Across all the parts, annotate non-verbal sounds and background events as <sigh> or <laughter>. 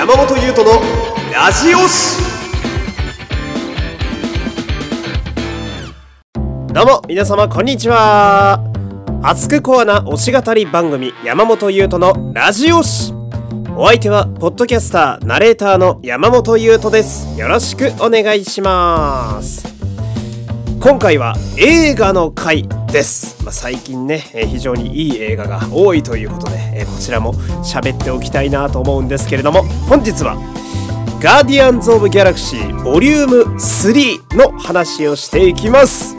山本優斗のラジオシどうも皆様こんにちは。熱くコアな推し語り番組山本優斗のラジオ誌お相手はポッドキャスターナレーターの山本優斗です。よろしくお願いします。今回は映画の回です、まあ、最近ね非常にいい映画が多いということでこちらも喋っておきたいなと思うんですけれども本日はガーディアンズ・オブ・ギャラクシーボリューム3の話をしていきます。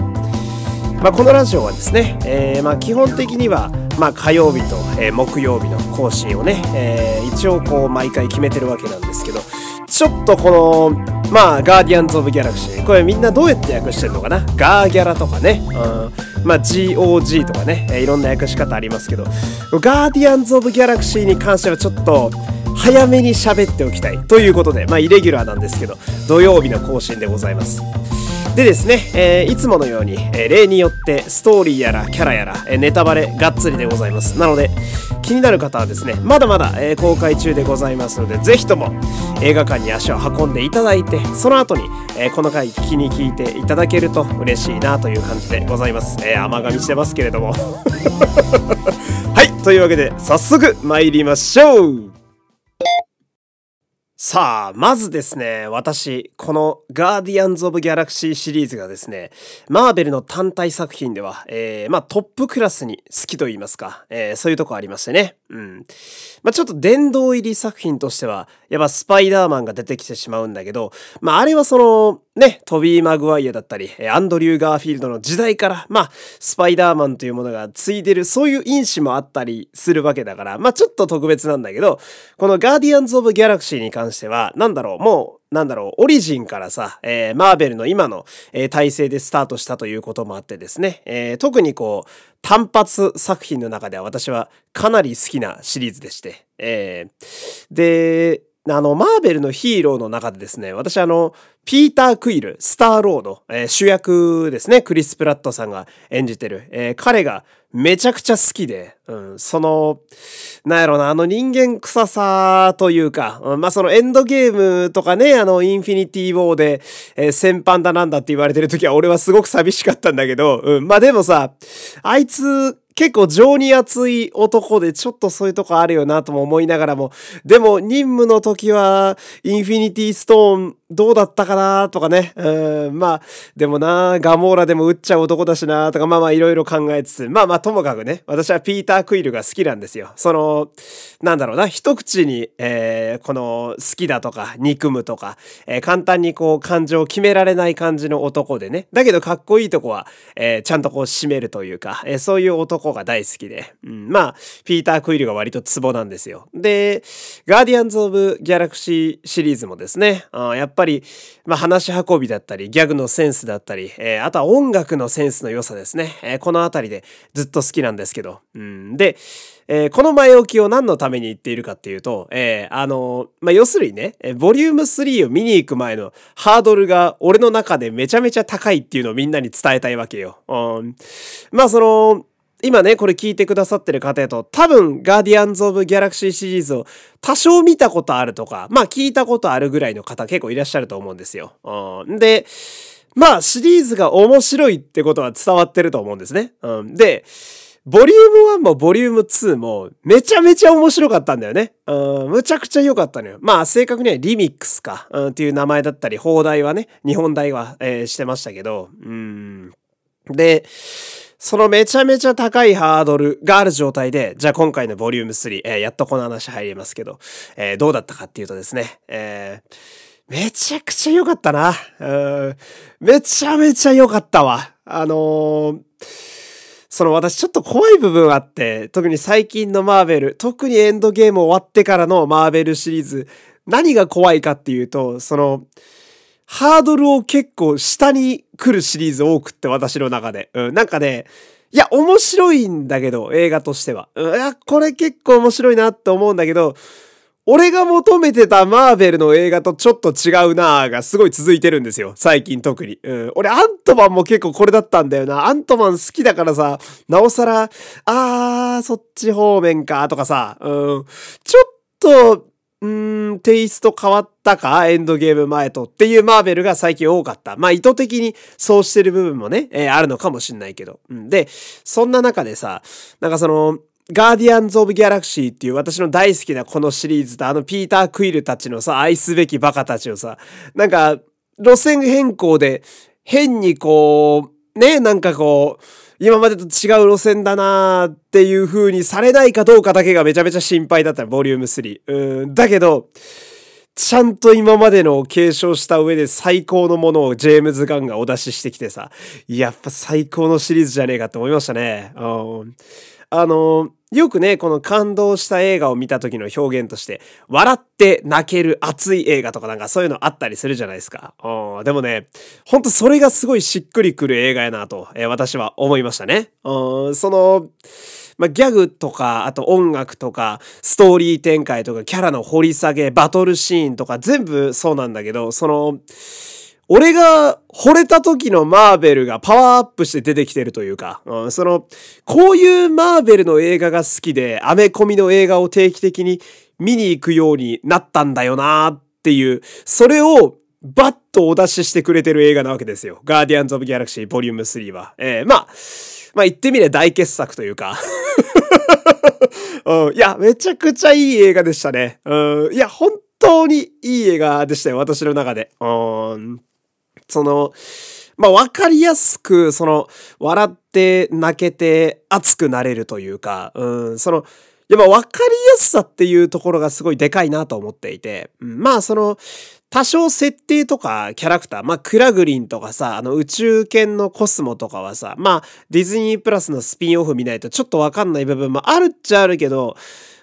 まあ、このラジオはですね、えー、まあ基本的には、まあ、火曜日と、えー、木曜日の更新をね、えー、一応こう毎回決めてるわけなんですけどちょっとこのまあ、ガーディアンズ・オブ・ギャラクシー。これみんなどうやって訳してるのかな？ガーギャラとかね。うん。まあ、GOG とかね、えー、いろんな訳し方ありますけど、ガーディアンズ・オブ・ギャラクシーに関してはちょっと、早めに喋っておきたい。ということで、まあ、イレギュラーなんですけど、土曜日の更新でございます。でですね、えー、いつものように、えー、例によってストーリーやらキャラやら、えー、ネタバレがっつりでございます。なので、気になる方はですね、まだまだ、え公開中でございますので、ぜひとも映画館に足を運んでいただいて、その後に、えこの回聞きに聞いていただけると嬉しいなという感じでございます。え甘噛みしてますけれども。<laughs> はい、というわけで早速参りましょうさあ、まずですね、私、このガーディアンズ・オブ・ギャラクシーシリーズがですね、マーベルの単体作品では、えー、まあトップクラスに好きと言いますか、えー、そういうとこありましてね。うん。まあちょっと殿堂入り作品としては、やっぱスパイダーマンが出てきてしまうんだけど、まああれはその、ね、トビー・マグワイアだったり、アンドリュー・ガーフィールドの時代から、まあ、スパイダーマンというものがついてる、そういう因子もあったりするわけだから、まあちょっと特別なんだけど、このガーディアンズ・オブ・ギャラクシーに関しては、なんだろう、もう、なんだろう、オリジンからさ、えー、マーベルの今の、えー、体制でスタートしたということもあってですね、えー、特にこう、単発作品の中では私はかなり好きなシリーズでして、えー、で、あの、マーベルのヒーローの中でですね、私あの、ピーター・クイル、スターロード、えー、主役ですね、クリス・プラットさんが演じてる、えー、彼がめちゃくちゃ好きで、うん、その、なんやろな、あの人間臭さというか、うん、まあ、そのエンドゲームとかね、あの、インフィニティ・ウォーで、えー、戦犯だなんだって言われてる時は俺はすごく寂しかったんだけど、うん、まあ、でもさ、あいつ、結構情に熱い男でちょっとそういうとこあるよなとも思いながらも、でも任務の時はインフィニティストーンどうだったかなとかね。うん、まあ、でもな、ガモーラでも撃っちゃう男だしなとか、まあまあいろいろ考えつつ、まあまあともかくね、私はピーター・クイルが好きなんですよ。その、なんだろうな、一口に、えー、この好きだとか、憎むとか、えー、簡単にこう感情を決められない感じの男でね。だけどかっこいいとこは、えー、ちゃんとこう締めるというか、えー、そういう男が大好きで。うん、まあ、ピーター・クイルが割とツボなんですよ。で、ガーディアンズ・オブ・ギャラクシーシリーズもですね、あやっぱぱり、まあ、話し運びだったり、ギャグのセンスだったり、えー、あとは音楽のセンスの良さですね。えー、このあたりでずっと好きなんですけど。うん、で、えー、この前置きを何のために言っているかっていうと、えー、あのまあ、要するにね、ボリューム3を見に行く前のハードルが俺の中でめちゃめちゃ高いっていうのをみんなに伝えたいわけよ。うん、まあ、その、今ね、これ聞いてくださってる方やと、多分、ガーディアンズ・オブ・ギャラクシーシリーズを多少見たことあるとか、まあ聞いたことあるぐらいの方結構いらっしゃると思うんですよ。うん、で、まあシリーズが面白いってことは伝わってると思うんですね。うん、で、ボリューム1もボリューム2もめちゃめちゃ面白かったんだよね。うん、むちゃくちゃ良かったのよ。まあ正確にはリミックスか、うん、っていう名前だったり、放題はね、日本題は、えー、してましたけど、うん。で、そのめちゃめちゃ高いハードルがある状態で、じゃあ今回のボリューム3、えー、やっとこの話入りますけど、えー、どうだったかっていうとですね、えー、めちゃくちゃ良かったな。めちゃめちゃ良かったわ。あの、その私ちょっと怖い部分あって、特に最近のマーベル、特にエンドゲーム終わってからのマーベルシリーズ、何が怖いかっていうと、その、ハードルを結構下に来るシリーズ多くって私の中で。うん、なんかね、いや、面白いんだけど、映画としては。うん、いや、これ結構面白いなって思うんだけど、俺が求めてたマーベルの映画とちょっと違うなーがすごい続いてるんですよ。最近特に。うん。俺アントマンも結構これだったんだよな。アントマン好きだからさ、なおさら、あー、そっち方面かとかさ、うん。ちょっと、うーん、テイスト変わったかエンドゲーム前とっていうマーベルが最近多かった。まあ意図的にそうしてる部分もね、えー、あるのかもしんないけど。うん、で、そんな中でさ、なんかその、ガーディアンズ・オブ・ギャラクシーっていう私の大好きなこのシリーズとあのピーター・クイルたちのさ、愛すべきバカたちをさ、なんか、路線変更で変にこう、ね、なんかこう、今までと違う路線だなーっていう風にされないかどうかだけがめちゃめちゃ心配だったボリューム3。うん、だけど、ちゃんと今までのを継承した上で最高のものをジェームズ・ガンがお出ししてきてさ、やっぱ最高のシリーズじゃねえかって思いましたね。うん、あのよくね、この感動した映画を見た時の表現として、笑って泣ける熱い映画とかなんかそういうのあったりするじゃないですか。うん、でもね、ほんとそれがすごいしっくりくる映画やなと、えー、私は思いましたね。うん、その、まあ、ギャグとか、あと音楽とか、ストーリー展開とか、キャラの掘り下げ、バトルシーンとか全部そうなんだけど、その、俺が惚れた時のマーベルがパワーアップして出てきてるというか、うん、その、こういうマーベルの映画が好きで、アメコミの映画を定期的に見に行くようになったんだよなっていう、それをバッとお出ししてくれてる映画なわけですよ。ガーディアンズ・オブ・ギャラクシーボリューム3は。えー、まあ、まあ言ってみれば大傑作というか <laughs> うん。いや、めちゃくちゃいい映画でしたね。うん。いや、本当にいい映画でしたよ、私の中で。うん。その、まあ、わかりやすく、その、笑って泣けて熱くなれるというか、うん、その、やっぱ分かりやすさっていうところがすごいでかいなと思っていて、うん、まあその、多少設定とかキャラクター、まあクラグリンとかさ、あの宇宙犬のコスモとかはさ、まあディズニープラスのスピンオフ見ないとちょっとわかんない部分もあるっちゃあるけど、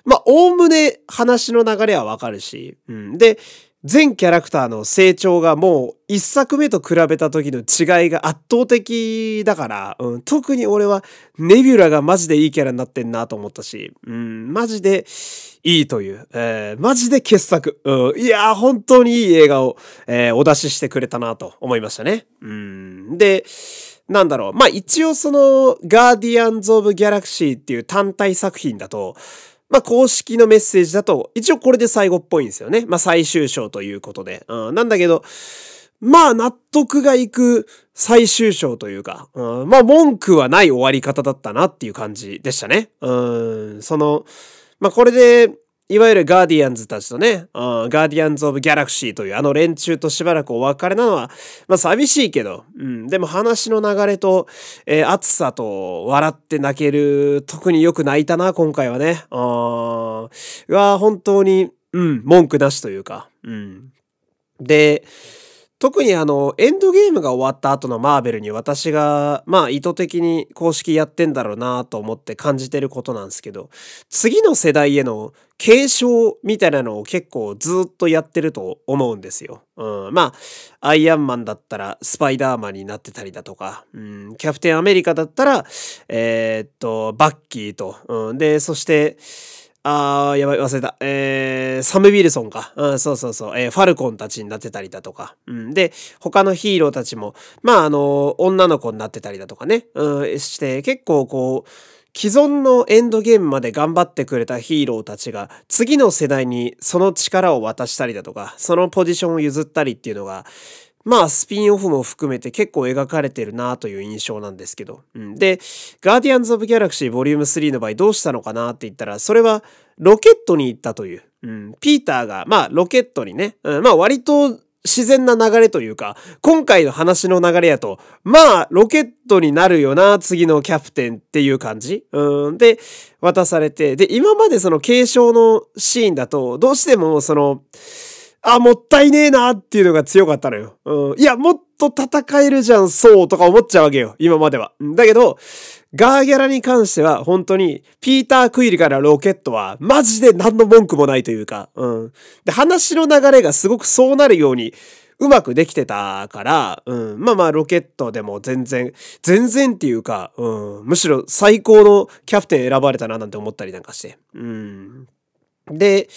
まあおおむね話の流れはわかるし、うん。で、全キャラクターの成長がもう一作目と比べた時の違いが圧倒的だから、うん、特に俺はネビュラがマジでいいキャラになってんなと思ったし、うん、マジでいいという、えー、マジで傑作。うん、いやー、本当にいい映画を、えー、お出ししてくれたなと思いましたね。うん、で、なんだろう。まあ一応その、ガーディアンズ・オブ・ギャラクシーっていう単体作品だと、まあ、公式のメッセージだと、一応これで最後っぽいんですよね。まあ、最終章ということで。うん、なんだけど、まあ、納得がいく最終章というか、うん、まあ、文句はない終わり方だったなっていう感じでしたね。うん、その、まあ、これで、いわゆるガーディアンズたちとね、ガーディアンズ・オブ・ギャラクシーというあの連中としばらくお別れなのは、まあ寂しいけど、うん、でも話の流れと、えー、熱さと笑って泣ける、特によく泣いたな、今回はね。あは、本当に、うん、文句なしというか、うん。で、特にあの、エンドゲームが終わった後のマーベルに私が、まあ意図的に公式やってんだろうなと思って感じてることなんですけど、次の世代への継承みたいなのを結構ずっとやってると思うんですよ。うん、まあ、アイアンマンだったらスパイダーマンになってたりだとか、うん、キャプテンアメリカだったら、えー、っと、バッキーと、うん、で、そして、あー、やばい、忘れた。えー、サム・ウィルソンか。うん、そうそうそう。えー、ファルコンたちになってたりだとか。うん。で、他のヒーローたちも、まあ、あの、女の子になってたりだとかね。うん、して、結構こう、既存のエンドゲームまで頑張ってくれたヒーローたちが次の世代にその力を渡したりだとか、そのポジションを譲ったりっていうのが、まあ、スピンオフも含めて結構描かれてるなという印象なんですけど。うん、で、ガーディアンズ・オブ・ギャラクシーボリューム3の場合どうしたのかなって言ったら、それはロケットに行ったという。うん、ピーターが、まあ、ロケットにね、うん、まあ、割と自然な流れというか、今回の話の流れやと、まあ、ロケットになるよな、次のキャプテンっていう感じ。うん。で、渡されて、で、今までその継承のシーンだと、どうしてもその、あ、もったいねえなっていうのが強かったのよ。うん。いや、もっと戦えるじゃん、そうとか思っちゃうわけよ。今までは。だけど、ガーギャラに関しては本当に、ピーター・クイルからロケットは、マジで何の文句もないというか、うん。で、話の流れがすごくそうなるように、うまくできてたから、うん。まあまあ、ロケットでも全然、全然っていうか、うん。むしろ最高のキャプテン選ばれたななんて思ったりなんかして。うん。で、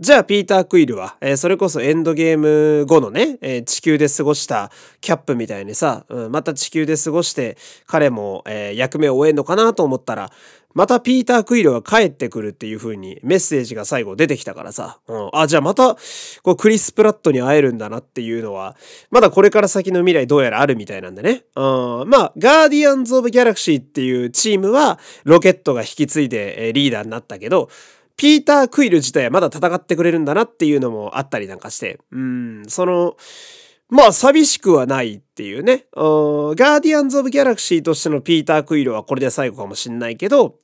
じゃあピーター・クイルは、えー、それこそエンドゲーム後のね、えー、地球で過ごしたキャップみたいにさ、うん、また地球で過ごして彼も、えー、役目を終えんのかなと思ったら、またピーター・クイルが帰ってくるっていう風にメッセージが最後出てきたからさ、うん、あ、じゃあまたこうクリス・プラットに会えるんだなっていうのは、まだこれから先の未来どうやらあるみたいなんでね。うん、まあ、ガーディアンズ・オブ・ギャラクシーっていうチームはロケットが引き継いでリーダーになったけど、ピーター・クイル自体はまだ戦ってくれるんだなっていうのもあったりなんかして、うん、その、まあ寂しくはないっていうね。ガーディアンズ・オブ・ギャラクシーとしてのピーター・クイルはこれで最後かもしんないけど、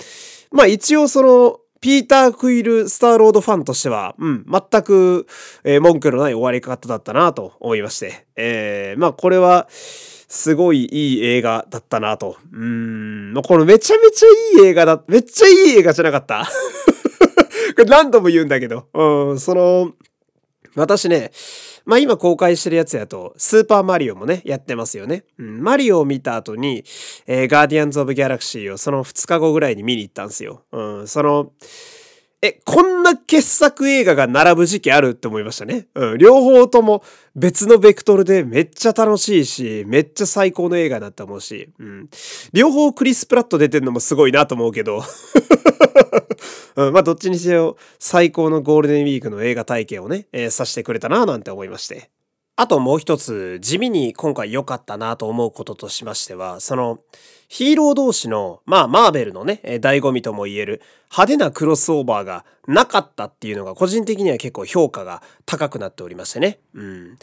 まあ一応その、ピーター・クイル・スターロードファンとしては、うん、全く、えー、文句のない終わり方だったなと思いまして。えー、まあこれは、すごいいい映画だったなと。うん、このめちゃめちゃいい映画だ、めっちゃいい映画じゃなかった？<laughs> これ何度も言うんだけど、うん、その、私ね、まあ今公開してるやつやと、スーパーマリオもね、やってますよね。うん、マリオを見た後に、えー、ガーディアンズ・オブ・ギャラクシーをその2日後ぐらいに見に行ったんですよ。うん、その、え、こんな傑作映画が並ぶ時期あるって思いましたね。うん。両方とも別のベクトルでめっちゃ楽しいし、めっちゃ最高の映画だと思うし、うん。両方クリス・プラット出てんのもすごいなと思うけど。<laughs> うん、まあどっちにせよ最高のゴールデンウィークの映画体験をね、えー、させてくれたななんて思いまして。あともう一つ地味に今回良かったなと思うこととしましては、そのヒーロー同士の、まあマーベルのね、醍醐味とも言える派手なクロスオーバーがなかったっていうのが個人的には結構評価が高くなっておりましてね。うん。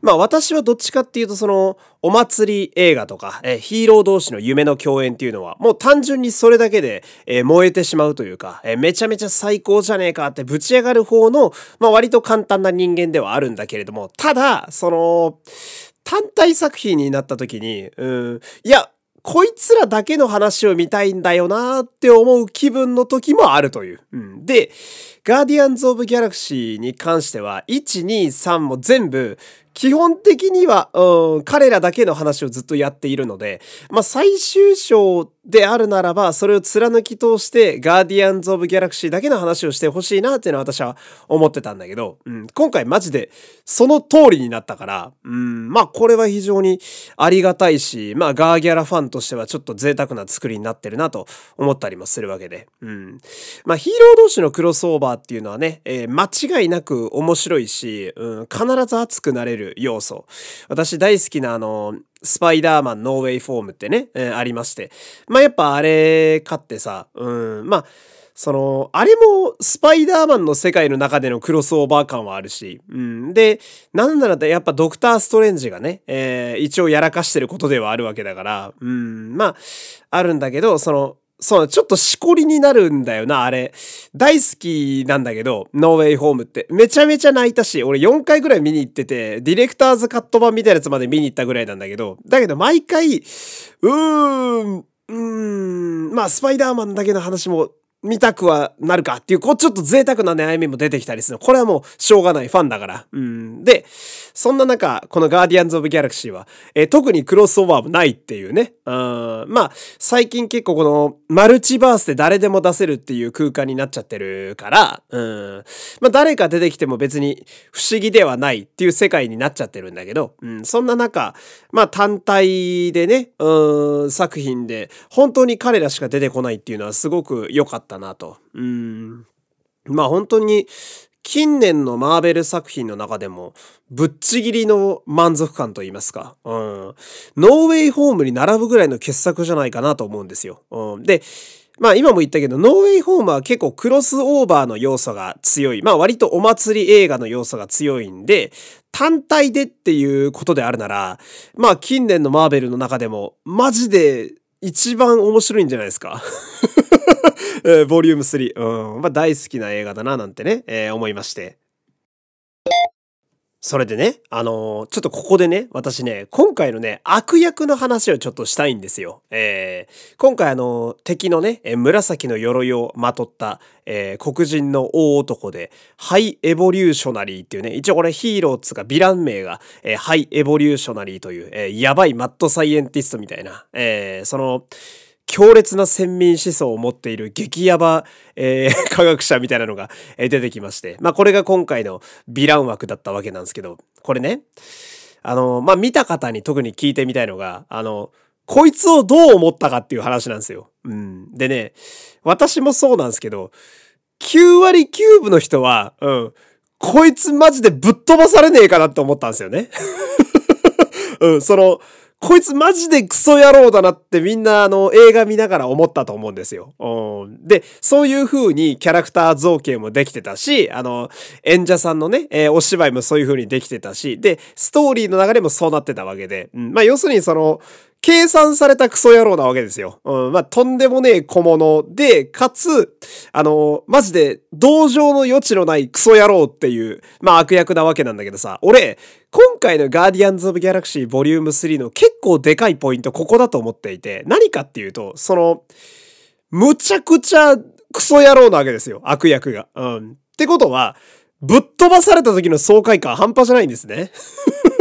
まあ私はどっちかっていうとそのお祭り映画とか、えヒーロー同士の夢の共演っていうのはもう単純にそれだけで、え燃えてしまうというか、えめちゃめちゃ最高じゃねえかってぶち上がる方の、まあ割と簡単な人間ではあるんだけれども、ただ、その、単体作品になった時に、うん、いや、こいつらだけの話を見たいんだよなって思う気分の時もあるという。うん、で、ガーディアンズ・オブ・ギャラクシーに関しては、1、2、3も全部基本的には、うん、彼らだけの話をずっとやっているので、まあ、最終章であるならば、それを貫き通して、ガーディアンズ・オブ・ギャラクシーだけの話をしてほしいなっていうのは私は思ってたんだけど、うん、今回マジでその通りになったから、うん、まあ、これは非常にありがたいし、まあ、ガーギャラファンとしてはちょっと贅沢な作りになってるなと思ったりもするわけで、うん。まあ、ヒーロー同士のクロスオーバーっていうのはね、えー、間違いなく面白いし、うん、必ず熱くなれる要素。私大好きなあの、スパイダーマンノーウェイフォームってね、えー、ありまして。まあやっぱあれ買ってさ、うん、まあ、その、あれもスパイダーマンの世界の中でのクロスオーバー感はあるし、うん。で、なんならやっぱドクターストレンジがね、えー、一応やらかしてることではあるわけだから、うん、まあ、あるんだけど、その、そう、ちょっとしこりになるんだよな、あれ。大好きなんだけど、ノーウェイホームって。めちゃめちゃ泣いたし、俺4回ぐらい見に行ってて、ディレクターズカット版みたいなやつまで見に行ったぐらいなんだけど、だけど毎回、うーん、うーん、まあ、スパイダーマンだけの話も見たくはなるかっていう、こうちょっと贅沢な悩みも出てきたりする。これはもうしょうがないファンだから。うん。で、そんな中、このガーディアンズ・オブ・ギャラクシーは、えー、特にクロスオーバーもないっていうね。う。まあ、最近結構このマルチバースで誰でも出せるっていう空間になっちゃってるから、うん。まあ、誰か出てきても別に不思議ではないっていう世界になっちゃってるんだけど、うん。そんな中、まあ、単体でね、うん、作品で、本当に彼らしか出てこないっていうのはすごく良かったったなと。うん。まあ本当に近年のマーベル作品の中でもぶっちぎりの満足感と言いますか。うん。ノーウェイホームに並ぶぐらいの傑作じゃないかなと思うんですよ。うん。で、まあ今も言ったけど、ノーウェイホームは結構クロスオーバーの要素が強い。まあ割とお祭り映画の要素が強いんで、単体でっていうことであるなら、まあ近年のマーベルの中でも、マジで一番面白いんじゃないですか。ボリューム3。うん。まあ大好きな映画だななんてね、えー、思いまして。それでね、あのー、ちょっとここでね、私ね、今回のね、悪役の話をちょっとしたいんですよ。えー、今回あのー、敵のね、え紫の鎧をまとった、え、黒人の大男で、ハイエボリューショナリーっていうね、一応これヒーローつかヴィラン名が、え、ハイエボリューショナリーという、え、やばいマッドサイエンティストみたいな、え、その、強烈な先民思想を持っている激ヤバ、えー、<laughs> 科学者みたいなのが出てきまして、まあこれが今回のヴィラン枠だったわけなんですけど、これね、あの、まあ見た方に特に聞いてみたいのが、あの、こいつをどう思ったかっていう話なんですよ。うん。でね、私もそうなんですけど、9割9分の人は、うん、こいつマジでぶっ飛ばされねえかなって思ったんですよね。<laughs> うん、その、こいつマジでクソ野郎だなってみんなあの映画見ながら思ったと思うんですよ。うん、で、そういう風にキャラクター造形もできてたし、あの、演者さんのね、えー、お芝居もそういう風にできてたし、で、ストーリーの流れもそうなってたわけで、うん、まあ要するにその、計算されたクソ野郎なわけですよ。うん、まあ、とんでもねえ小物で、かつ、あの、マジで同情の余地のないクソ野郎っていう、まあ悪役なわけなんだけどさ、俺、今回のガーディアンズ・オブ・ギャラクシーボリューム3の結構でかいポイントここだと思っていて、何かっていうと、その、むちゃくちゃクソ野郎なわけですよ、悪役が。うん。ってことは、ぶっ飛ばされた時の爽快感半端じゃないんですね。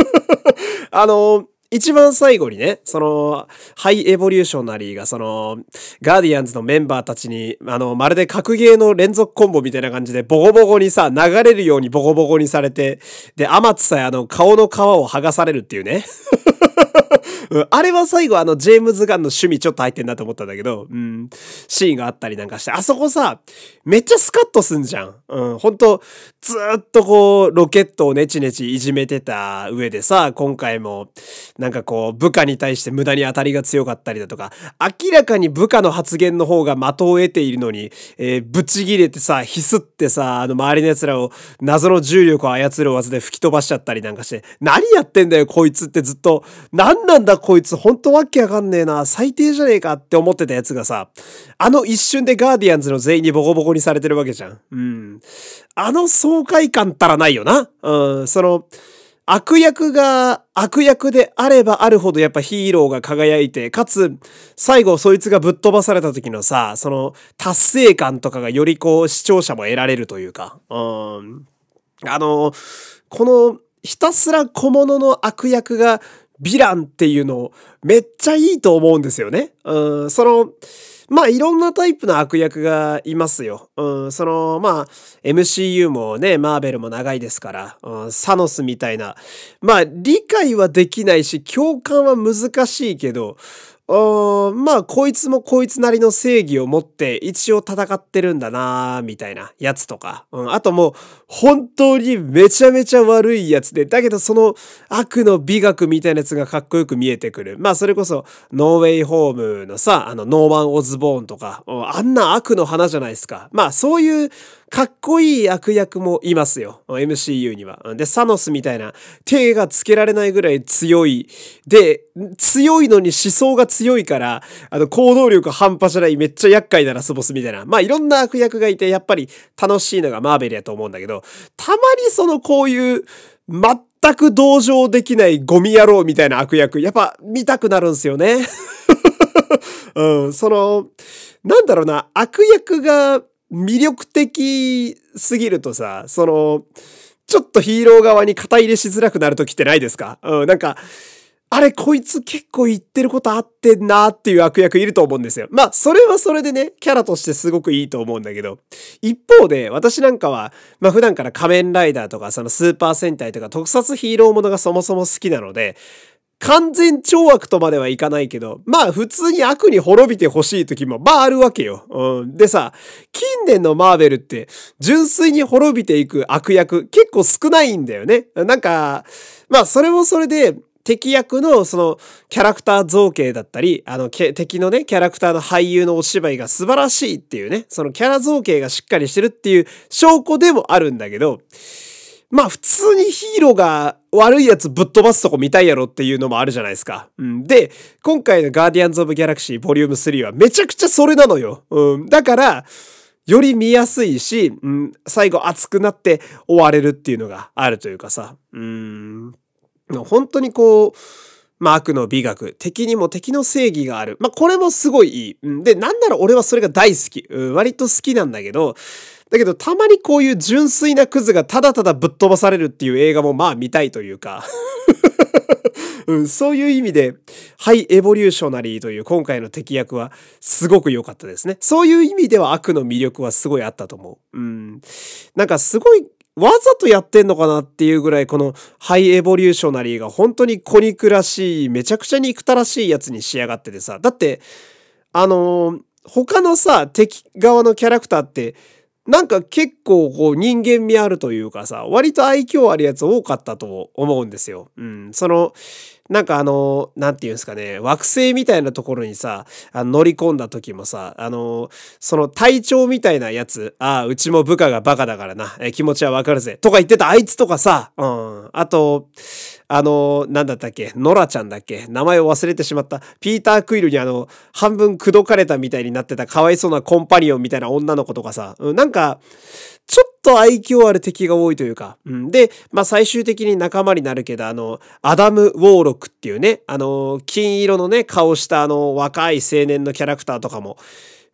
<laughs> あの、一番最後にね、その、ハイエボリューショナリーが、その、ガーディアンズのメンバーたちに、あの、まるで格ゲーの連続コンボみたいな感じで、ボコボコにさ、流れるようにボコボコにされて、で、アマツさえあの、顔の皮を剥がされるっていうね。あれは最後あの、ジェームズ・ガンの趣味ちょっと入ってんなと思ったんだけど、うん、シーンがあったりなんかして、あそこさ、めっちゃスカッとすんじゃん。うん、ほんと、ずっとこう、ロケットをネチネチいじめてた上でさ、今回も、なんかこう、部下に対して無駄に当たりが強かったりだとか、明らかに部下の発言の方が的を得ているのに、えー、ぶち切れてさ、ひすってさ、あの周りの奴らを謎の重力を操る技で吹き飛ばしちゃったりなんかして、何やってんだよこいつってずっと、何なんだこいつ、ほんとわけわかんねえな、最低じゃねえかって思ってたやつがさ、あの一瞬でガーディアンズの全員にボコボコにされてるわけじゃん。うん。あの爽快感ったらないよな。うん、その、悪役が悪役であればあるほどやっぱヒーローが輝いて、かつ最後そいつがぶっ飛ばされた時のさ、その達成感とかがよりこう視聴者も得られるというか、うん。あの、このひたすら小物の悪役がヴィランっていうのめっちゃいいと思うんですよね。うん、その、まあいろんなタイプの悪役がいますよ。うん、そのまあ MCU もね、マーベルも長いですから、うん、サノスみたいな、まあ理解はできないし共感は難しいけど、まあ、こいつもこいつなりの正義を持って一応戦ってるんだなーみたいなやつとか。うん、あともう、本当にめちゃめちゃ悪いやつで、だけどその悪の美学みたいなやつがかっこよく見えてくる。まあ、それこそ、ノーウェイホームのさ、あの、ノーマン・オズボーンとか、あんな悪の花じゃないですか。まあ、そういうかっこいい悪役もいますよ。MCU には。で、サノスみたいな手がつけられないぐらい強い。で、強いのに思想が強いから、あの、行動力半端じゃないめっちゃ厄介なラスボスみたいな。まあ、いろんな悪役がいて、やっぱり楽しいのがマーベルやと思うんだけど、たまにそのこういう、全く同情できないゴミ野郎みたいな悪役、やっぱ見たくなるんすよね。<laughs> うん、その、なんだろうな、悪役が魅力的すぎるとさ、その、ちょっとヒーロー側に肩入れしづらくなる時ってないですか？うん、なんか、あれ、こいつ結構言ってることあってんなっていう悪役いると思うんですよ。まあ、それはそれでね、キャラとしてすごくいいと思うんだけど、一方で、私なんかは、まあ普段から仮面ライダーとか、そのスーパー戦隊とか特撮ヒーローものがそもそも好きなので、完全懲悪とまではいかないけど、まあ普通に悪に滅びてほしい時も、まああるわけよ。うん。でさ、近年のマーベルって純粋に滅びていく悪役結構少ないんだよね。なんか、まあそれもそれで、敵役のそのキャラクター造形だったり、あの敵のね、キャラクターの俳優のお芝居が素晴らしいっていうね、そのキャラ造形がしっかりしてるっていう証拠でもあるんだけど、まあ普通にヒーローが悪いやつぶっ飛ばすとこ見たいやろっていうのもあるじゃないですか。うん、で、今回のガーディアンズ・オブ・ギャラクシーボリューム3はめちゃくちゃそれなのよ。うん、だから、より見やすいし、うん、最後熱くなって終われるっていうのがあるというかさ。うん、本当にこう、まあ悪の美学、敵にも敵の正義がある。まあこれもすごいいい。で、なんなら俺はそれが大好き。割と好きなんだけど、だけどたまにこういう純粋なクズがただただぶっ飛ばされるっていう映画もまあ見たいというか <laughs> うん、そういう意味で、ハイエボリューショナリーという今回の敵役はすごく良かったですね。そういう意味では悪の魅力はすごいあったと思う。うん。なんかすごいわざとやってんのかなっていうぐらいこのハイエボリューショナリーが本当に小肉らしい、めちゃくちゃ憎たらしいやつに仕上がっててさ。だって、あのー、他のさ、敵側のキャラクターって、なんか結構こう人間味あるというかさ、割と愛嬌あるやつ多かったと思うんですよ。うん。その、なんかあの、なんていうんですかね、惑星みたいなところにさ、あ乗り込んだ時もさ、あの、その隊長みたいなやつ、ああ、うちも部下がバカだからな、え気持ちはわかるぜ、とか言ってたあいつとかさ、うん。あと、あの、なんだったっけ、ノラちゃんだっけ、名前を忘れてしまった。ピーター・クイルにあの、半分口説かれたみたいになってたかわいそうなコンパニオンみたいな女の子とかさ、うん、なんか、ちょっと愛嬌ある敵が多いというか、うん、で、まあ最終的に仲間になるけど、あの、アダム・ウォーロックっていうね、あの、金色のね、顔したあの、若い青年のキャラクターとかも、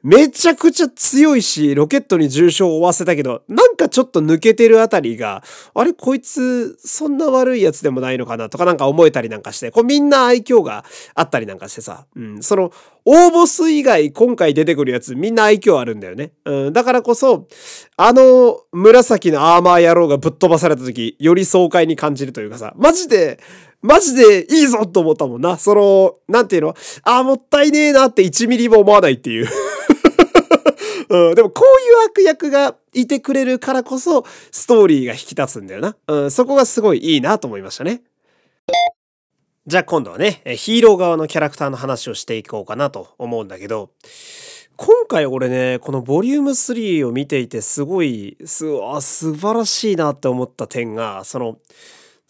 めちゃくちゃ強いし、ロケットに重傷を負わせたけど、なんかちょっと抜けてるあたりが、あれこいつ、そんな悪いやつでもないのかな？とかなんか思えたりなんかして、こうみんな愛嬌があったりなんかしてさ、うん、その、大ボス以外今回出てくるやつみんな愛嬌あるんだよね。うん、だからこそ、あの紫のアーマー野郎がぶっ飛ばされた時、より爽快に感じるというかさ、マジで、マジでいいぞと思ったもんな。その、なんていうの？ああ、もったいねえなって1ミリも思わないっていう。うん、でもこういう悪役がいてくれるからこそ、ストーリーが引き立つんだよな。うん、そこがすごいいいなと思いましたね。じゃあ今度はね、ヒーロー側のキャラクターの話をしていこうかなと思うんだけど、今回俺ね、このボリューム3を見ていてすごい、す、あ、素晴らしいなって思った点が、その、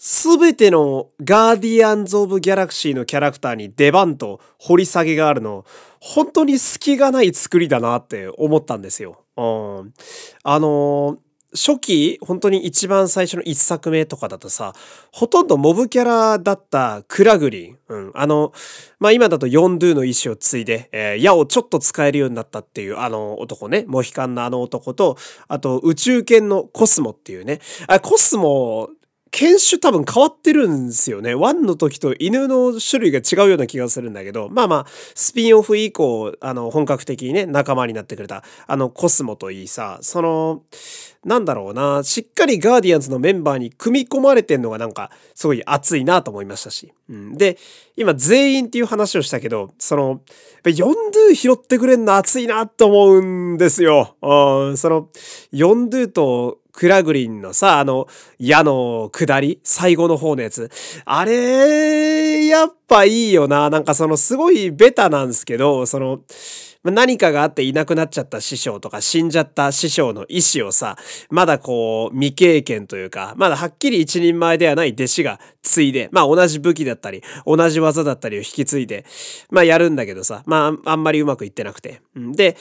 すべてのガーディアンズ・オブ・ギャラクシーのキャラクターに出番と掘り下げがあるの、本当に隙がない作りだなって思ったんですよ。うん。あのー初期、本当に一番最初の一作目とかだとさ、ほとんどモブキャラだったクラグリン。うん。あの、まあ、今だとヨンドゥの意志を継いで、えー、矢をちょっと使えるようになったっていうあの男ね。モヒカンのあの男と、あと宇宙犬のコスモっていうね。あ、コスモ犬種多分変わってるんですよね。ワンの時と犬の種類が違うような気がするんだけど、まあまあ、スピンオフ以降、あの、本格的にね、仲間になってくれた、あの、コスモといいさ、その、なんだろうな、しっかりガーディアンズのメンバーに組み込まれてんのがなんか、すごい熱いなと思いましたし。うん、で、今、全員っていう話をしたけど、その、ヨンドゥ拾ってくれんの熱いなと思うんですよ。うん、その、ヨンドゥとクラグリンのさ、あの、矢の下り最後の方のやつ。あれ、やっぱいいよな。なんかそのすごいベタなんですけど、その、何かがあっていなくなっちゃった師匠とか死んじゃった師匠の意志をさ、まだこう未経験というか、まだはっきり一人前ではない弟子が継いで、まあ同じ武器だったり、同じ技だったりを引き継いで、まあやるんだけどさ、まああんまりうまくいってなくて。で、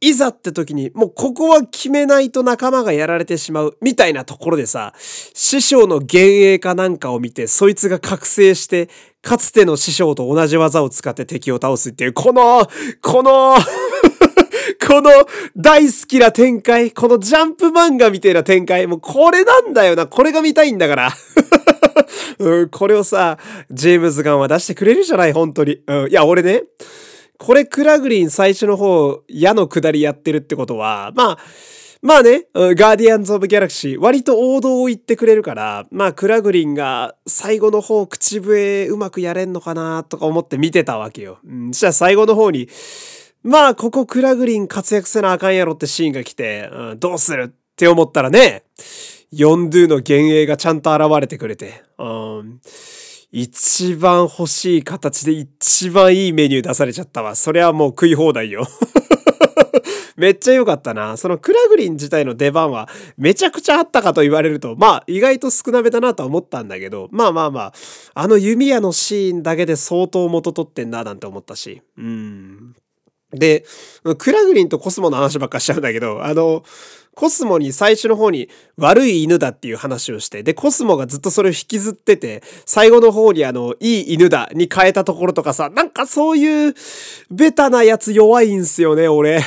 いざって時に、もうここは決めないと仲間がやられてしまう、みたいなところでさ、師匠の幻影かなんかを見て、そいつが覚醒して、かつての師匠と同じ技を使って敵を倒すっていう、この、この <laughs> この大好きな展開、このジャンプ漫画みたいな展開、もうこれなんだよな、これが見たいんだから。<laughs> うん、これをさ、ジェームズ・ガンは出してくれるじゃない、本当に。うん、いや、俺ね、これクラグリン最初の方、矢の下りやってるってことは、まあ、まあね、ガーディアンズ・オブ・ギャラクシー、割と王道を言ってくれるから、まあ、クラグリンが最後の方、口笛うまくやれんのかなとか思って見てたわけよ。うん、そしたら最後の方に、まあ、ここクラグリン活躍せなあかんやろってシーンが来て、うん、どうするって思ったらね、ヨンドゥの幻影がちゃんと現れてくれて、うん一番欲しい形で一番いいメニュー出されちゃったわ。それはもう食い放題よ。<laughs> めっちゃ良かったな。そのクラグリン自体の出番はめちゃくちゃあったかと言われると、まあ意外と少なめだなと思ったんだけど、まあまあまあ、あの弓矢のシーンだけで相当元取ってんななんて思ったし。うん。で、クラグリンとコスモの話ばっかしちゃうんだけど、あの、コスモに最初の方に悪い犬だっていう話をして、で、コスモがずっとそれを引きずってて、最後の方にあの、いい犬だに変えたところとかさ、なんかそういうベタなやつ弱いんすよね、俺。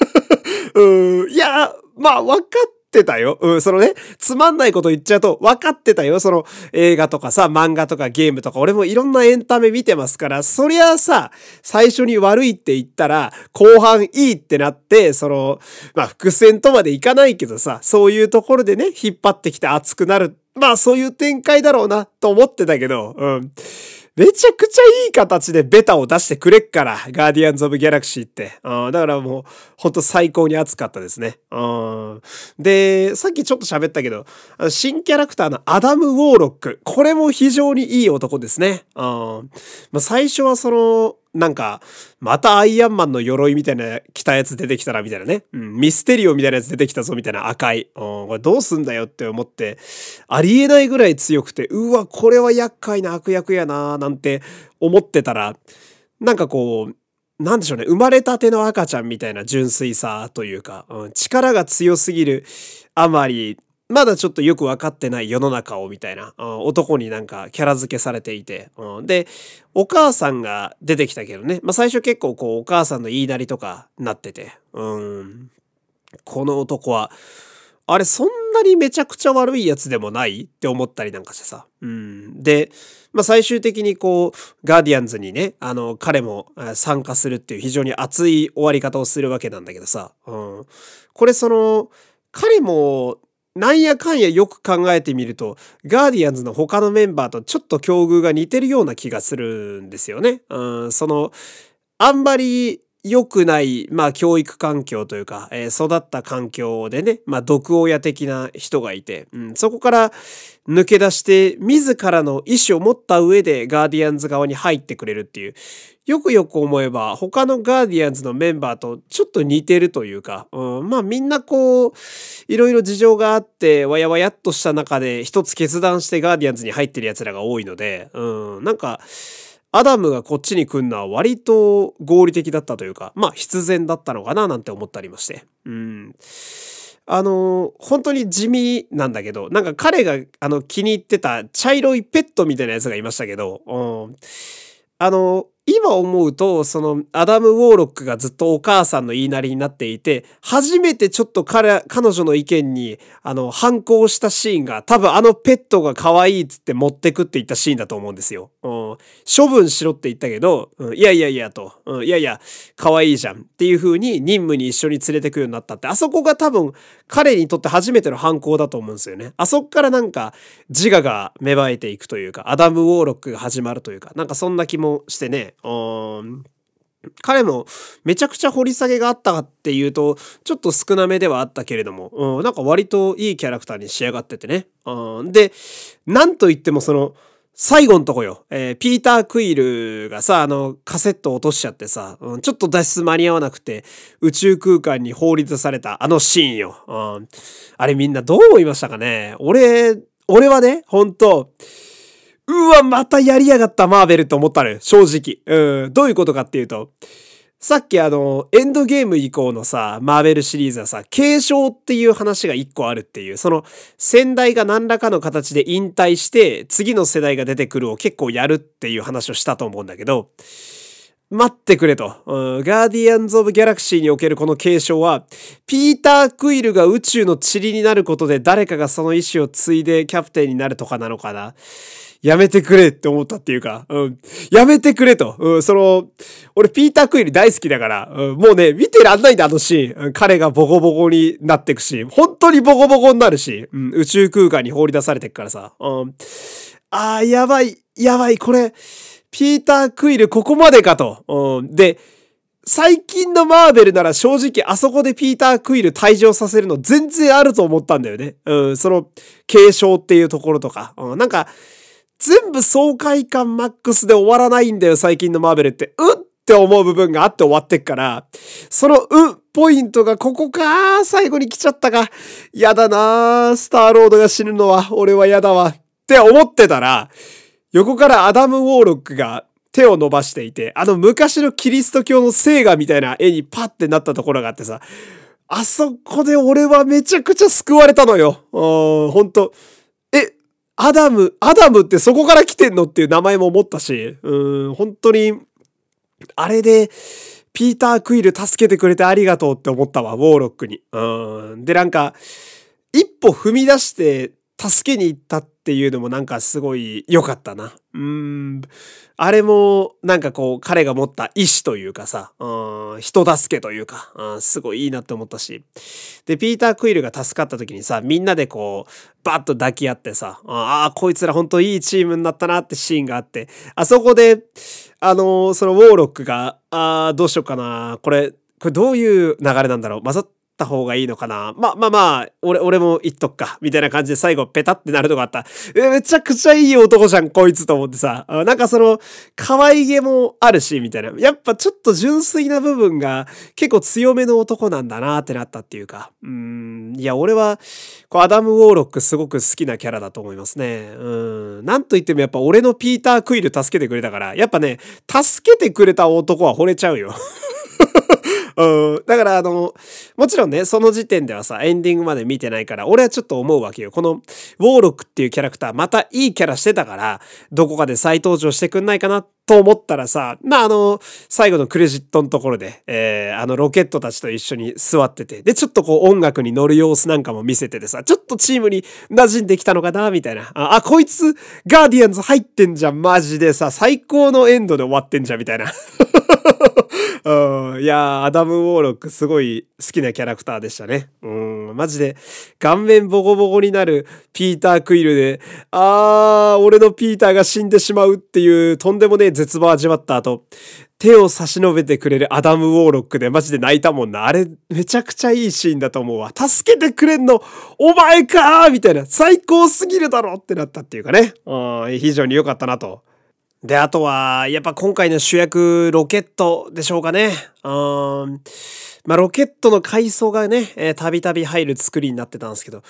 <laughs> うん、いや、まあわかっってたよ。うん、そのね、つまんないこと言っちゃうと分かってたよ。その映画とかさ、漫画とかゲームとか、俺もいろんなエンタメ見てますから、そりゃあさ、最初に悪いって言ったら、後半いいってなって、その、まあ伏線とまでいかないけどさ、そういうところでね、引っ張ってきて熱くなる。まあそういう展開だろうな、と思ってたけど、うん。めちゃくちゃいい形でベタを出してくれっから、ガーディアンズ・オブ・ギャラクシーって。うん、だからもう、ほんと最高に熱かったですね。で、さっきちょっと喋ったけど、新キャラクターのアダム・ウォーロック。これも非常にいい男ですね。うん、まあ、最初はその、なんか、またアイアンマンの鎧みたいな着たやつ出てきたらみたいなね。うん、ミステリオみたいなやつ出てきたぞみたいな赤い。うん、これどうすんだよって思って、ありえないぐらい強くて、うわ、これは厄介な悪役やななんて思ってたら、なんかこう、なんでしょうね、生まれたての赤ちゃんみたいな純粋さというか、うん、力が強すぎるあまり、まだちょっとよく分かってない世の中をみたいな、うん、男になんかキャラ付けされていて、うん、で、お母さんが出てきたけどね、まあ最初結構こうお母さんの言いなりとかなってて、うん、この男は、あれそんなにめちゃくちゃ悪いやつでもないって思ったりなんかしてさ。うん、で、まあ最終的にこう、ガーディアンズにね、あの、彼も参加するっていう非常に熱い終わり方をするわけなんだけどさ。うん、これその、彼もなんやかんやよく考えてみると、ガーディアンズの他のメンバーとちょっと境遇が似てるような気がするんですよね。うん、その、あんまり良くない、まあ教育環境というか、えー、育った環境でね、まあ毒親的な人がいて、うん、そこから抜け出して自らの意思を持った上でガーディアンズ側に入ってくれるっていう、よくよく思えば他のガーディアンズのメンバーとちょっと似てるというか、うん、まあみんなこう、いろいろ事情があってわやわやっとした中で一つ決断してガーディアンズに入ってる奴らが多いので、うん、なんか、アダムがこっちに来るのは割と合理的だったというか、まあ必然だったのかななんて思ったりまして。うん。あの、本当に地味なんだけど、なんか彼があの気に入ってた茶色いペットみたいなやつがいましたけど、うん、あの、今思うと、その、アダム・ウォーロックがずっとお母さんの言いなりになっていて、初めてちょっと彼、彼女の意見に、あの、反抗したシーンが、多分あのペットが可愛いっつって持ってくって言ったシーンだと思うんですよ。うん。処分しろって言ったけど、うん、いやいやいやと、うん、いやいや、可愛いじゃんっていう風に任務に一緒に連れてくようになったって、あそこが多分彼にとって初めての反抗だと思うんですよね。あそこからなんか自我が芽生えていくというか、アダム・ウォーロックが始まるというか、なんかそんな気もしてね、彼もめちゃくちゃ掘り下げがあったかっていうと、ちょっと少なめではあったけれども、うん、なんか割といいキャラクターに仕上がっててね。うん、で、なんといってもその、最後のとこよ。えー、ピーター・クイルがさ、あの、カセット落としちゃってさ、うん、ちょっと脱出間に合わなくて、宇宙空間に放り出されたあのシーンよ。うん、あれみんなどう思いましたかね俺、俺はね、本当うわ、またやりやがったマーベルと思ったね、正直。うん、どういうことかっていうと、さっきあの、エンドゲーム以降のさ、マーベルシリーズはさ、継承っていう話が一個あるっていう、その、先代が何らかの形で引退して、次の世代が出てくるを結構やるっていう話をしたと思うんだけど、待ってくれと。うん、ガーディアンズ・オブ・ギャラクシーにおけるこの継承は、ピーター・クイルが宇宙の塵になることで誰かがその意志を継いでキャプテンになるとかなのかな。やめてくれって思ったっていうか、うん、やめてくれと。うん、その、俺ピーター・クイル大好きだから、うん、もうね、見てらんないんだ、あのシーン。彼がボコボコになってくし、本当にボコボコになるし、うん、宇宙空間に放り出されてくからさ。うん、あー、やばい、やばい、これ、ピーター・クイルここまでかと。で、最近のマーベルなら正直あそこでピーター・クイル退場させるの全然あると思ったんだよね。うん、その継承っていうところとか。うん、なんか、全部爽快感マックスで終わらないんだよ、最近のマーベルって。うって思う部分があって終わってっから、そのうポイントがここか最後に来ちゃったか。やだなスターロードが死ぬのは、俺はやだわ。って思ってたら、横からアダム・ウォーロックが手を伸ばしていて、あの昔のキリスト教の聖画みたいな絵にパッてなったところがあってさ、あそこで俺はめちゃくちゃ救われたのよ。うん、ほんと。えアダム、アダムってそこから来てんのっていう名前も思ったし、うん、本当に、あれで、ピーター・クイル助けてくれてありがとうって思ったわ、ウォーロックに。うん。で、なんか、一歩踏み出して助けに行ったっていうのもなんかすごい良かったな。うん。あれもなんかこう彼が持った意志というかさ、うん、人助けというか、うん、すごいいいなって思ったし。で、ピーター・クイルが助かった時にさ、みんなでこう、バッと抱き合ってさ、ああ、こいつら本当いいチームになったなってシーンがあって、あそこで、あのー、そのウォーロックが、ああ、どうしようかな、これ、これどういう流れなんだろう混ざった方がいいのかなまあ、まあまあ、俺、俺も言っとくか。みたいな感じで最後ペタってなるとこあった。え、めちゃくちゃいい男じゃん、こいつと思ってさ。なんかその、可愛げもあるし、みたいな。やっぱちょっと純粋な部分が結構強めの男なんだなってなったっていうか。うん。いや、俺は、こう、アダム・ウォーロックすごく好きなキャラだと思いますね。うん。なんと言ってもやっぱ俺のピーター・クイル助けてくれたから、やっぱね、助けてくれた男は惚れちゃうよ。うん。だからあの、もちろんね、その時点ではさ、エンディングまで見てないから、俺はちょっと思うわけよ。この、ウォーロックっていうキャラクター、またいいキャラしてたから、どこかで再登場してくんないかなと思ったらさ、まああの、最後のクレジットのところで、えー、あのロケットたちと一緒に座ってて、で、ちょっとこう音楽に乗る様子なんかも見せててさ、ちょっとチームに馴染んできたのかな、みたいな。あ、あこいつ、ガーディアンズ入ってんじゃん、マジでさ、最高のエンドで終わってんじゃん、みたいな。<laughs> うん、いやアダム・ウォーロックすごい好きなキャラクターでしたね。うん、マジで顔面ボコボコになるピーター・クイルで、あー、俺のピーターが死んでしまうっていうとんでもねえ絶望味わった後、手を差し伸べてくれるアダム・ウォーロックでマジで泣いたもんな。あれ、めちゃくちゃいいシーンだと思うわ。助けてくれんの、お前かーみたいな、最高すぎるだろってなったっていうかね。うん、非常に良かったなと。で、あとは、やっぱ今回の主役、ロケットでしょうかね。うん。まあ、ロケットの階層がね、えー、たびたび入る作りになってたんですけど、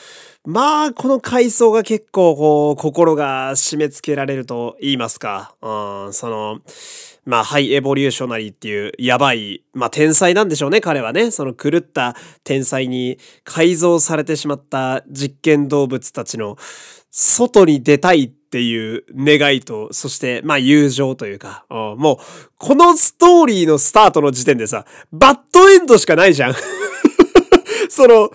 まあ、この階層が結構、こう、心が締め付けられると言いますか。うん、その、まあ、ハイエボリューショナリーっていう、やばい、まあ、天才なんでしょうね、彼はね。その狂った天才に改造されてしまった実験動物たちの、外に出たいってっていう願いと、そして、まあ友情というか、もう、このストーリーのスタートの時点でさ、バッドエンドしかないじゃん。<laughs> その、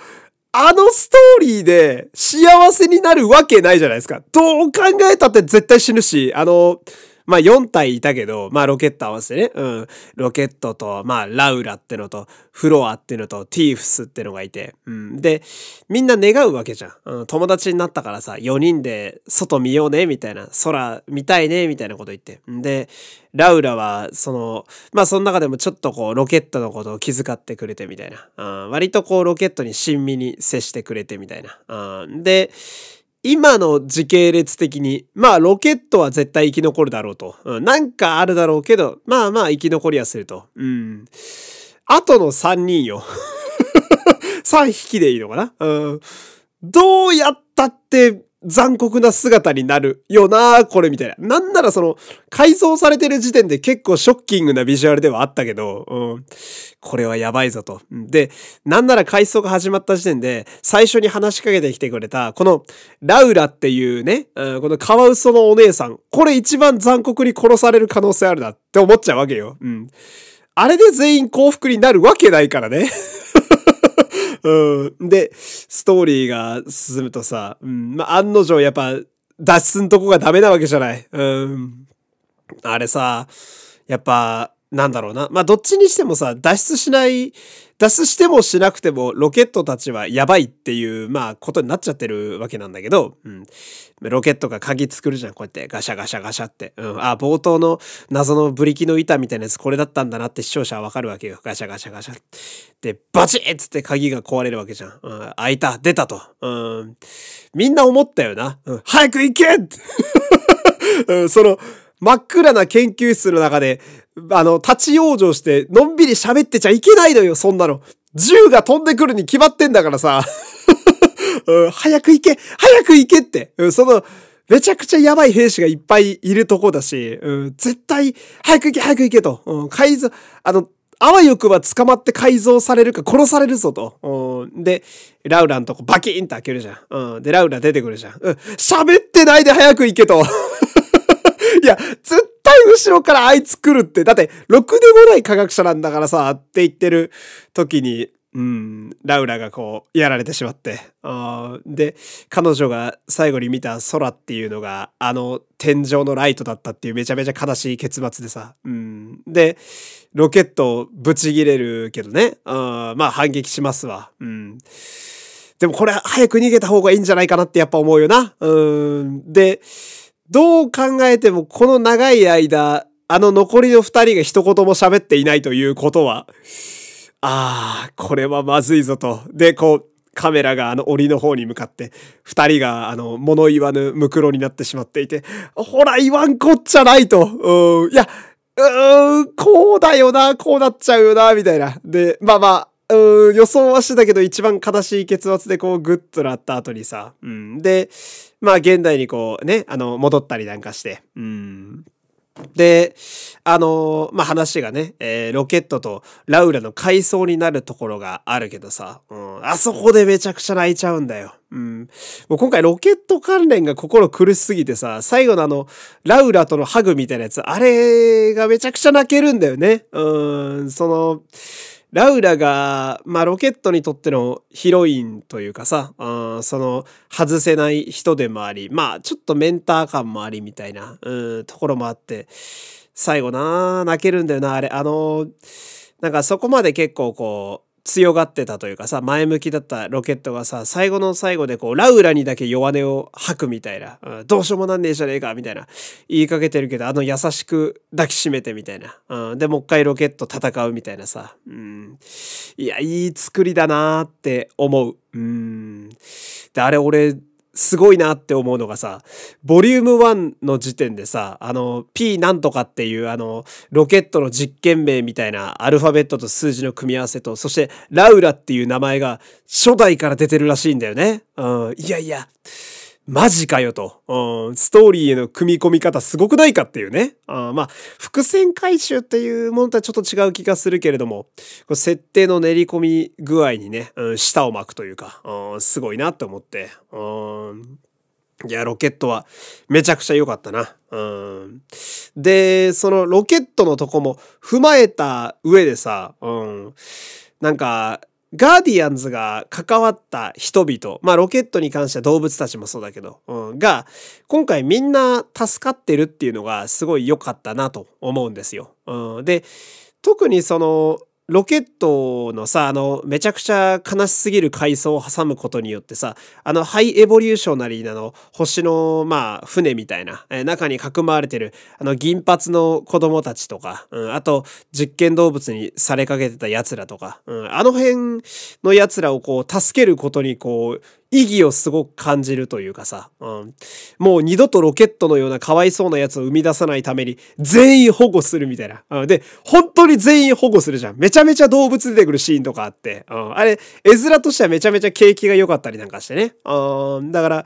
あのストーリーで幸せになるわけないじゃないですか。どう考えたって絶対死ぬし、あの、まあ4体いたけど、まあロケット合わせてね、うん。ロケットと、まあラウラってのと、フロアってのと、ティーフスってのがいて、うん。で、みんな願うわけじゃん。うん、友達になったからさ、4人で外見ようね、みたいな、空見たいね、みたいなこと言って。で、ラウラは、その、まあその中でもちょっとこう、ロケットのことを気遣ってくれてみたいな。うん、割とこう、ロケットに親身に接してくれてみたいな。うん、で、今の時系列的に、まあロケットは絶対生き残るだろうと。うん、なんかあるだろうけど、まあまあ生き残りはすると。うん。あとの3人よ。<laughs> 3匹でいいのかな？うん。どうやったって残酷な姿になるよなこれみたいな。なんならその、改造されてる時点で結構ショッキングなビジュアルではあったけど、うん、これはやばいぞと。で、なんなら改装が始まった時点で、最初に話しかけてきてくれた、この、ラウラっていうね、うん、このカワウソのお姉さん、これ一番残酷に殺される可能性あるなって思っちゃうわけよ。うん。あれで全員幸福になるわけないからね。うん。で、ストーリーが進むとさ、うん、まあ、案の定やっぱ、脱出んとこがダメなわけじゃない。うん。あれさ、やっぱ、なんだろうな。まあ、どっちにしてもさ、脱出しない、脱出してもしなくても、ロケットたちはやばいっていう、まあ、ことになっちゃってるわけなんだけど、うん。ロケットが鍵作るじゃん、こうやって、ガシャガシャガシャって。うん。あ、冒頭の謎のブリキの板みたいなやつ、これだったんだなって視聴者はわかるわけよ。ガシャガシャガシャ。で、バチッつって鍵が壊れるわけじゃん。うん。開いた、出たと。うん。みんな思ったよな。うん。早く行け <laughs> うん、その、真っ暗な研究室の中で、あの、立ち往生して、のんびり喋ってちゃいけないのよ、そんなの。銃が飛んでくるに決まってんだからさ。<laughs> うん、早く行け早く行けって。うん、その、めちゃくちゃやばい兵士がいっぱいいるとこだし、うん、絶対、早く行け早く行けと。うん、改造、あの、あわよくば捕まって改造されるか殺されるぞと。うん、で、ラウラのとこバキーンって開けるじゃん。うん、で、ラウラ出てくるじゃん。うん、喋ってないで早く行けと。<laughs> いや、絶対後ろからあいつ来るって。だって、ろくでもない科学者なんだからさ、って言ってる時に、うん、ラウラがこう、やられてしまって。あで、彼女が最後に見た空っていうのが、あの天井のライトだったっていうめちゃめちゃ悲しい結末でさ。うん、で、ロケットをぶち切れるけどね。あまあ反撃しますわ。うん。でもこれ早く逃げた方がいいんじゃないかなってやっぱ思うよな。うん。で、どう考えてもこの長い間、あの残りの二人が一言も喋っていないということは、ああ、これはまずいぞと。で、こう、カメラがあの檻の方に向かって、二人があの物言わぬムクロになってしまっていて、ほら言わんこっちゃないと。うん、いや、うーん、こうだよな、こうなっちゃうよな、みたいな。で、まあまあ、うん、予想はしてたけど一番悲しい結末でこうグッとなった後にさ、うん。で、まあ現代にこうね、あの、戻ったりなんかして、うん。で、あのー、まあ、話がね、えー、ロケットとラウラの回想になるところがあるけどさ、うん、あそこでめちゃくちゃ泣いちゃうんだよ。うん。もう今回ロケット関連が心苦しすぎてさ、最後のあの、ラウラとのハグみたいなやつ、あれがめちゃくちゃ泣けるんだよね。うん、その、ラウラが、まあ、ロケットにとってのヒロインというかさ、うん、その、外せない人でもあり、まあ、ちょっとメンター感もありみたいな、うん、ところもあって、最後な泣けるんだよな、あれ。あの、なんかそこまで結構こう、強がってたというかさ、前向きだったロケットがさ、最後の最後でこう、ラウラにだけ弱音を吐くみたいな、うん、どうしようもなんねえじゃねえか、みたいな、言いかけてるけど、あの優しく抱きしめてみたいな、うん、で、もう一回ロケット戦うみたいなさ、うん、いや、いい作りだなーって思う。うん。で、あれ俺、すごいなって思うのがさ、ボリューム1の時点でさ、あの、P なんとかっていうあの、ロケットの実験名みたいなアルファベットと数字の組み合わせと、そしてラウラっていう名前が初代から出てるらしいんだよね。うん、いやいや。マジかよと、うん。ストーリーへの組み込み方すごくないかっていうね。あまあ、伏線回収っていうものとはちょっと違う気がするけれども、設定の練り込み具合にね、うん、舌を巻くというか、うん、すごいなって思って。うん、いや、ロケットはめちゃくちゃ良かったな。うん。で、そのロケットのとこも踏まえた上でさ、うん。なんか、ガーディアンズが関わった人々、まあロケットに関しては動物たちもそうだけど、うん、が、今回みんな助かってるっていうのがすごい良かったなと思うんですよ。うん、で、特にその、ロケットのさ、あの、めちゃくちゃ悲しすぎる階層を挟むことによってさ、あの、ハイエボリューショナリーなの、星の、まあ、船みたいな、え中にかくまわれてる、あの、銀髪の子供たちとか、うん、あと、実験動物にされかけてた奴らとか、うん、あの辺の奴らをこう、助けることにこう、意義をすごく感じるというかさ、うん、もう二度とロケットのようなかわいそうなやつを生み出さないために全員保護するみたいな。うん、で、本当に全員保護するじゃん。めちゃめちゃ動物出てくるシーンとかあって、うん、あれ、絵面としてはめちゃめちゃ景気が良かったりなんかしてね。うん、だから、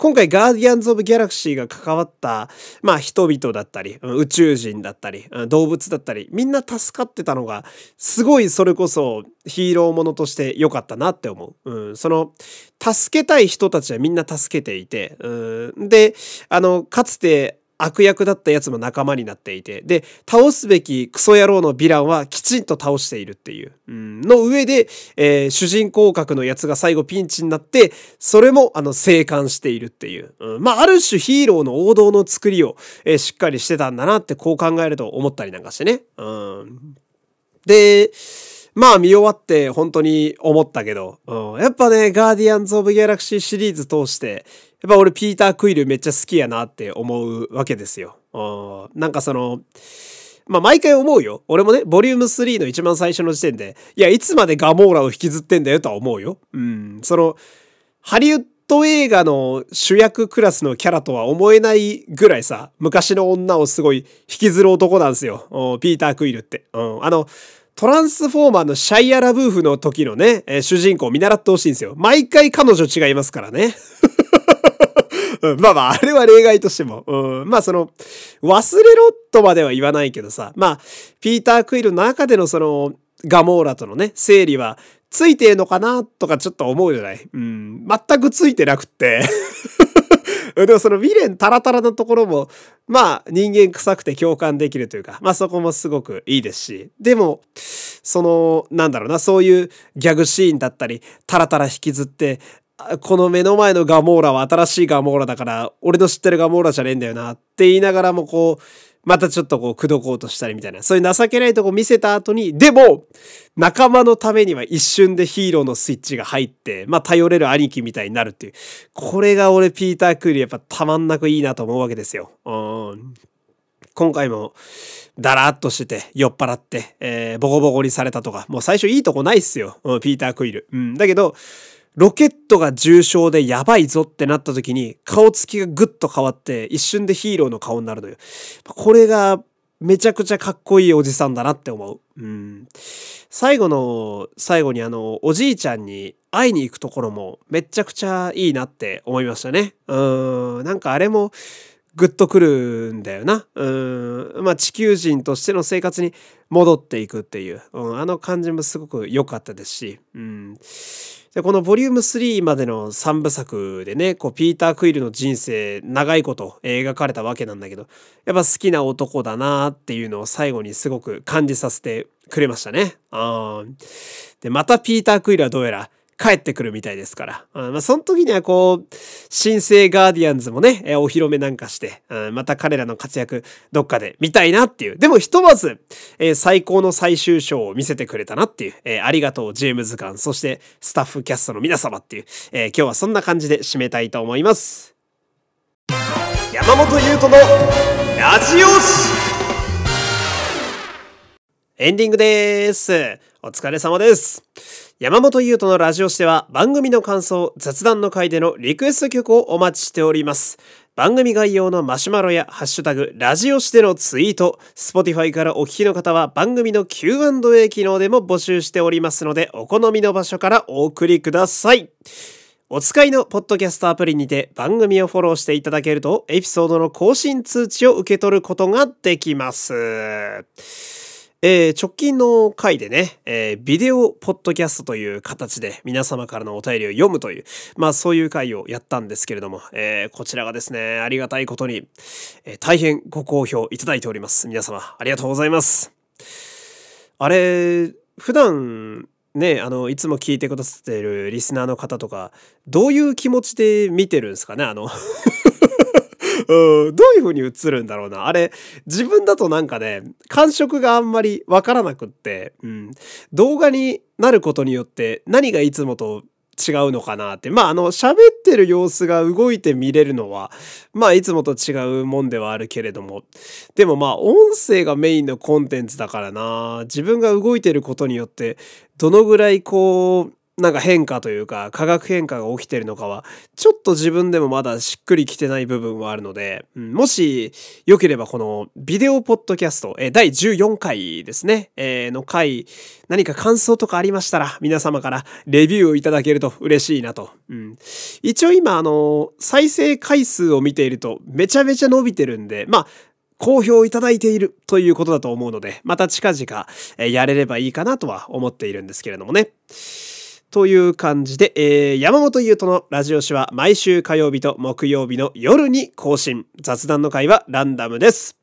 今回ガーディアンズ・オブ・ギャラクシーが関わった、まあ人々だったり、宇宙人だったり、動物だったり、みんな助かってたのが、すごいそれこそヒーローものとして良かったなって思う。うん、その、助けたい人たちはみんな助けていて、うん、で、あの、かつて悪役だったやつも仲間になっていて、で、倒すべきクソ野郎のヴィランはきちんと倒しているっていう、うん、の上で、えー、主人公格のやつが最後ピンチになって、それも、あの、生還しているっていう、うん、まあ、ある種ヒーローの王道の作りを、えー、しっかりしてたんだなってこう考えると思ったりなんかしてね。うん、で、まあ見終わって本当に思ったけど、うん、やっぱね、ガーディアンズ・オブ・ギャラクシーシリーズ通して、やっぱ俺ピーター・クイルめっちゃ好きやなって思うわけですよ。うん、なんかその、まあ毎回思うよ。俺もね、ボリューム3の一番最初の時点で、いや、いつまでガモーラを引きずってんだよとは思うよ。うん、その、ハリウッド映画の主役クラスのキャラとは思えないぐらいさ、昔の女をすごい引きずる男なんですよ。ピーター・クイルって。うん、あの、トランスフォーマーのシャイアラブーフの時のね、えー、主人公を見習ってほしいんですよ。毎回彼女違いますからね。<laughs> まあまあ、あれは例外としても。うん、まあその、忘れろとまでは言わないけどさ、まあ、ピーター・クイルの中でのその、ガモーラとのね、整理は、ついてんのかなとかちょっと思うじゃないうん、全くついてなくって <laughs> <laughs> でもその未練タラタラのところも、まあ人間臭くて共感できるというか、まあそこもすごくいいですし、でも、その、なんだろうな、そういうギャグシーンだったり、タラタラ引きずって、この目の前のガモーラは新しいガモーラだから、俺の知ってるガモーラじゃねえんだよなって言いながらもこう、またちょっとこう、口説こうとしたりみたいな、そういう情けないとこ見せた後に、でも、仲間のためには一瞬でヒーローのスイッチが入って、まあ、頼れる兄貴みたいになるっていう。これが俺、ピーター・クーリやっぱたまんなくいいなと思うわけですよ。うん。今回も、だらっとしてて、酔っ払って、えー、ボコボコにされたとか、もう最初いいとこないっすよ。うん、ピーター・クイル。うん。だけど、ロケットが重症でやばいぞってなった時に顔つきがぐっと変わって一瞬でヒーローの顔になるのよ。これがめちゃくちゃかっこいいおじさんだなって思う。うん。最後の、最後にあの、おじいちゃんに会いに行くところもめちゃくちゃいいなって思いましたね。うん。なんかあれもグッとくるんだよな。うん。まあ地球人としての生活に戻っていくっていう、うん、あの感じもすごく良かったですし、うん。で、このボリューム3までの3部作でね、こう、ピーター・クイルの人生、長いこと描かれたわけなんだけど、やっぱ好きな男だなっていうのを最後にすごく感じさせてくれましたね。あで、またピーター・クイルはどうやら、帰ってくるみたいですから。うん、まあ、その時にはこう、新生ガーディアンズもね、えお披露目なんかして、うん、また彼らの活躍どっかで見たいなっていう。でもひとまず、えー、最高の最終章を見せてくれたなっていう。えー、ありがとう、ジェームズ・ガン、そしてスタッフキャストの皆様っていう。えー、今日はそんな感じで締めたいと思います。山本優斗のラジオエンディングです。お疲れ様です。山本優斗のラジオしては番組の感想、雑談の回でのリクエスト曲をお待ちしております。番組概要のマシュマロやハッシュタグ、ラジオしてのツイート、Spotify からお聞きの方は番組の Q&A 機能でも募集しておりますので、お好みの場所からお送りください。お使いのポッドキャストアプリにて番組をフォローしていただけると、エピソードの更新通知を受け取ることができます。えー、直近の回でね、えー、ビデオポッドキャストという形で皆様からのお便りを読むという、まあそういう回をやったんですけれども、えー、こちらがですね、ありがたいことに、え大変ご好評いただいております。皆様、ありがとうございます。あれ、普段、ね、あの、いつも聞いてくださっているリスナーの方とか、どういう気持ちで見てるんですかねあのうん、どういう風に映るんだろうな。あれ、自分だとなんかね、感触があんまりわからなくって、うん、動画になることによって何がいつもと違うのかなって。まあ、あの、喋ってる様子が動いて見れるのは、まあ、いつもと違うもんではあるけれども。でもまあ、音声がメインのコンテンツだからな。自分が動いてることによって、どのぐらいこう、なんか変化というか化学変化が起きてるのかはちょっと自分でもまだしっくりきてない部分はあるので、うん、もしよければこのビデオポッドキャスト、えー、第14回ですね、えー、の回何か感想とかありましたら皆様からレビューをいただけると嬉しいなと。うん、一応今あの再生回数を見ているとめちゃめちゃ伸びてるんでまあ好評いただいているということだと思うので、また近々やれればいいかなとは思っているんですけれどもね。という感じで、えー、山本優斗のラジオ誌は毎週火曜日と木曜日の夜に更新。雑談の回はランダムです。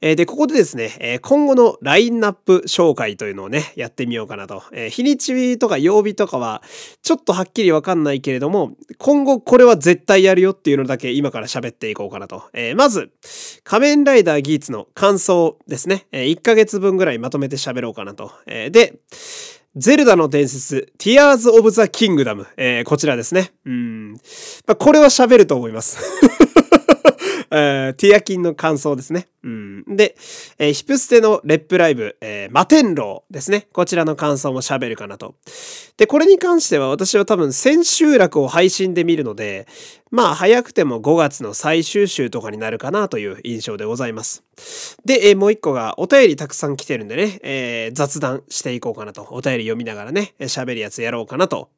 えー、で、ここでですね、えー、今後のラインナップ紹介というのをね、やってみようかなと。えー、日にちとか曜日とかは、ちょっとはっきりわかんないけれども、今後これは絶対やるよっていうのだけ今から喋っていこうかなと。えー、まず、仮面ライダーギーツの感想ですね。えー、1ヶ月分ぐらいまとめて喋ろうかなと。えー、で、ゼルダの伝説、ティアーズオブザ・キングダム、えー、こちらですね。うん。まあ、これは喋ると思います。<laughs> えー、ティアキンの感想ですね。うん。で、えー、ヒプステの Rep LIVE、えー、麻天狼ですね。こちらの感想も喋るかなと。で、これに関しては私は多分千秋楽を配信で見るので、まあ早くても5月の最終週とかになるかなという印象でございます。で、えー、もう一個がお便りたくさん来てるんでね、えー、雑談していこうかなと。お便り読みながらね、喋るやつやろうかなと。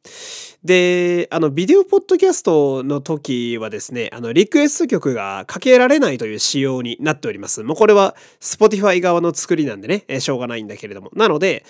で、あの、ビデオポッドキャストの時はですね、あの、リクエスト曲がかけられないという仕様になっております。もうこれは Spotify 側の作りなんでね、え、しょうがないんだけれども。なので、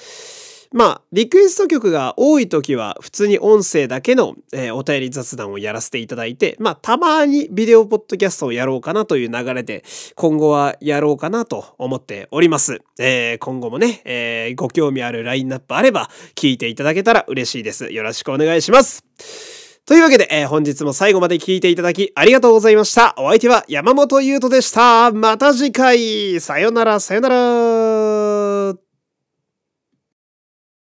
まあ、リクエスト曲が多い時は普通に音声だけの、えー、お便り雑談をやらせていただいて、まあ、たまにビデオポッドキャストをやろうかなという流れで、今後はやろうかなと思っております。えー、今後もね、えー、ご興味あるラインナップあれば聞いていただけたら嬉しいです。よろしくお願いします。というわけで、えー、本日も最後まで聞いていただきありがとうございました。お相手は山本優斗でした。また次回。さよなら、さよなら。